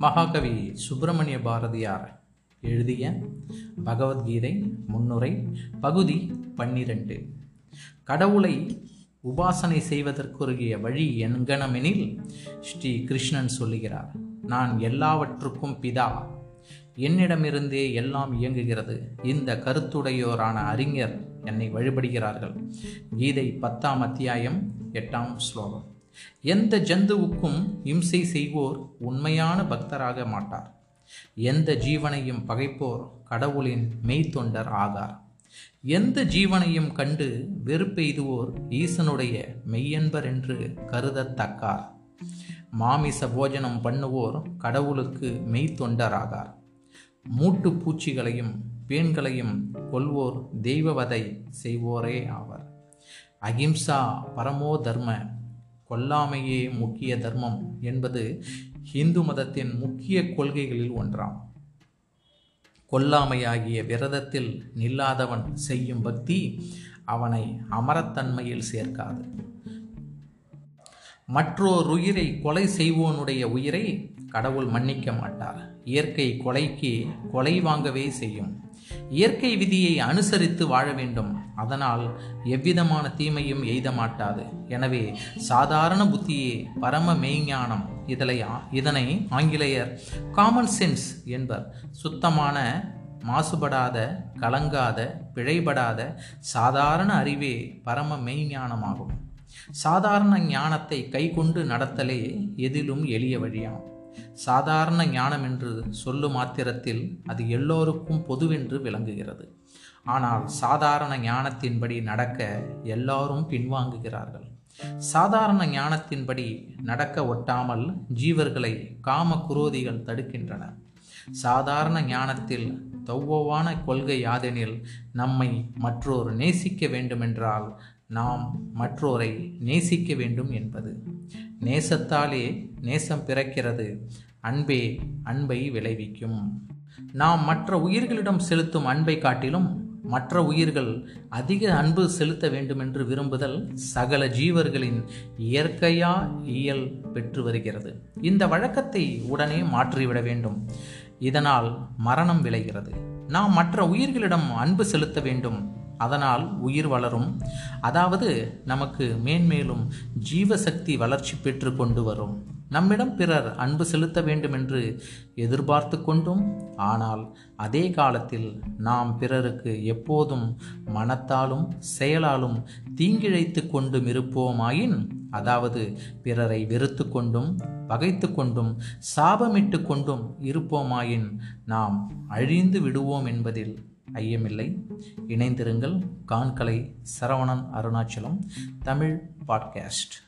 மகாகவி சுப்பிரமணிய பாரதியார் எழுதிய பகவத்கீதை முன்னுரை பகுதி பன்னிரண்டு. கடவுளை உபாசனை செய்வதற்குரிய வழி என்கணமெனில் ஸ்ரீ கிருஷ்ணன் சொல்லுகிறார் நான் எல்லாவற்றுக்கும் பிதா. என்னிடமிருந்தே எல்லாம் இயங்குகிறது. இந்த கருத்துடையோரான அறிஞர் என்னை வழிபடுகிறார்கள். கீதை பத்தாம் அத்தியாயம் எட்டாம் ஸ்லோகம். எந்த ஜந்துவுக்கும் இம்சை செய்வோர் உண்மையான பக்தராக மாட்டார். எந்த ஜீவனையும் பகைப்போர் கடவுளின் மெய்த்தொண்டர் ஆகார். எந்த ஜீவனையும் கண்டு வெறுப்பெய்துவோர் ஈசனுடைய மெய்யன்பர் என்று கருதத்தக்கார். மாமிச போஜனம் பண்ணுவோர் கடவுளுக்கு மெய்த்தொண்டராகார் மூட்டு பூச்சிகளையும் பேன்களையும் கொள்வோர் தெய்வவதை செய்வோரே ஆவர். அகிம்சா பரமோ தர்ம கொல்லாமையே முக்கிய தர்மம் என்பது இந்து மதத்தின் முக்கிய கொள்கைகளில் ஒன்றாம். கொல்லாமையாகிய விரதத்தில் நில்லாதவன் செய்யும் பக்தி அவனை அமரத்தன்மையில் சேர்க்காது. மற்றோர் உயிரை கொலை செய்வோனுடைய உயிரை கடவுள் மன்னிக்க மாட்டார். இயற்கை கொலைக்கு கொலை வாங்கவே செய்யும். இயற்கை விதியை அனுசரித்து வாழ வேண்டும். அதனால் எவ்விதமான தீமையும் எய்த மாட்டாது. எனவே சாதாரண புத்தியே பரம மெய்ஞானம். இதழை இதனை ஆங்கிலேயர் காமன் சென்ஸ் என்பர். சுத்தமான மாசுபடாத கலங்காத பிழைபடாத சாதாரண அறிவே பரம மெய்ஞானமாகும். சாதாரண ஞானத்தை கைகொண்டு நடத்தலே எதிலும் எளிய வழியாம். சாதாரண ஞானம் என்று சொல்லு மாத்திரத்தில் அது எல்லோருக்கும் பொதுவென்று விளங்குகிறது. ஆனால் சாதாரண ஞானத்தின்படி நடக்க எல்லாரும் பின்வாங்குகிறார்கள். சாதாரண ஞானத்தின்படி நடக்க ஒட்டாமல் ஜீவர்களை காம குரோதிகள் தடுக்கின்றன. சாதாரண ஞானத்தில் தௌவான கொள்கை யாதெனில் நம்மை மற்றோர் நேசிக்க வேண்டுமென்றால் நாம் மற்றோரை நேசிக்க வேண்டும் என்பது. நேசத்தாலே நேசம் பிறக்கிறது அன்பே அன்பை விளைவிக்கும். நாம் மற்ற உயிர்களிடம் செலுத்தும் அன்பை காட்டிலும் மற்ற உயிர்கள் அதிக அன்பு செலுத்த வேண்டுமென்று விரும்புதல் சகல ஜீவர்களின் இயற்கையா இயல் பெற்று வருகிறது. இந்த வழக்கத்தை உடனே மாற்றிவிட வேண்டும். இதனால் மரணம் விளைகிறது. நாம் மற்ற உயிர்களிடம் அன்பு செலுத்த வேண்டும். அதனால் உயிர் வளரும். அதாவது நமக்கு மேன்மேலும் ஜீவசக்தி வளர்ச்சி பெற்று கொண்டு வரும். நம்மிடம் பிறர் அன்பு செலுத்த வேண்டும் என்று எதிர்பார்த்து கொண்டும் ஆனால் அதே காலத்தில் நாம் பிறருக்கு எப்போதும் மனத்தாலும் செயலாலும் தீங்கிழைத்து கொண்டும் இருப்போமாயின் அதாவது பிறரை வெறுத்து கொண்டும் பகைத்து கொண்டும் சாபமிட்டு கொண்டும் இருப்போமாயின் நாம் அழிந்து விடுவோம் என்பதில் ஐயமில்லை இணைந்திருங்கள். கான்கலை சரவணன் அருணாச்சலம் தமிழ் பாட்காஸ்ட்.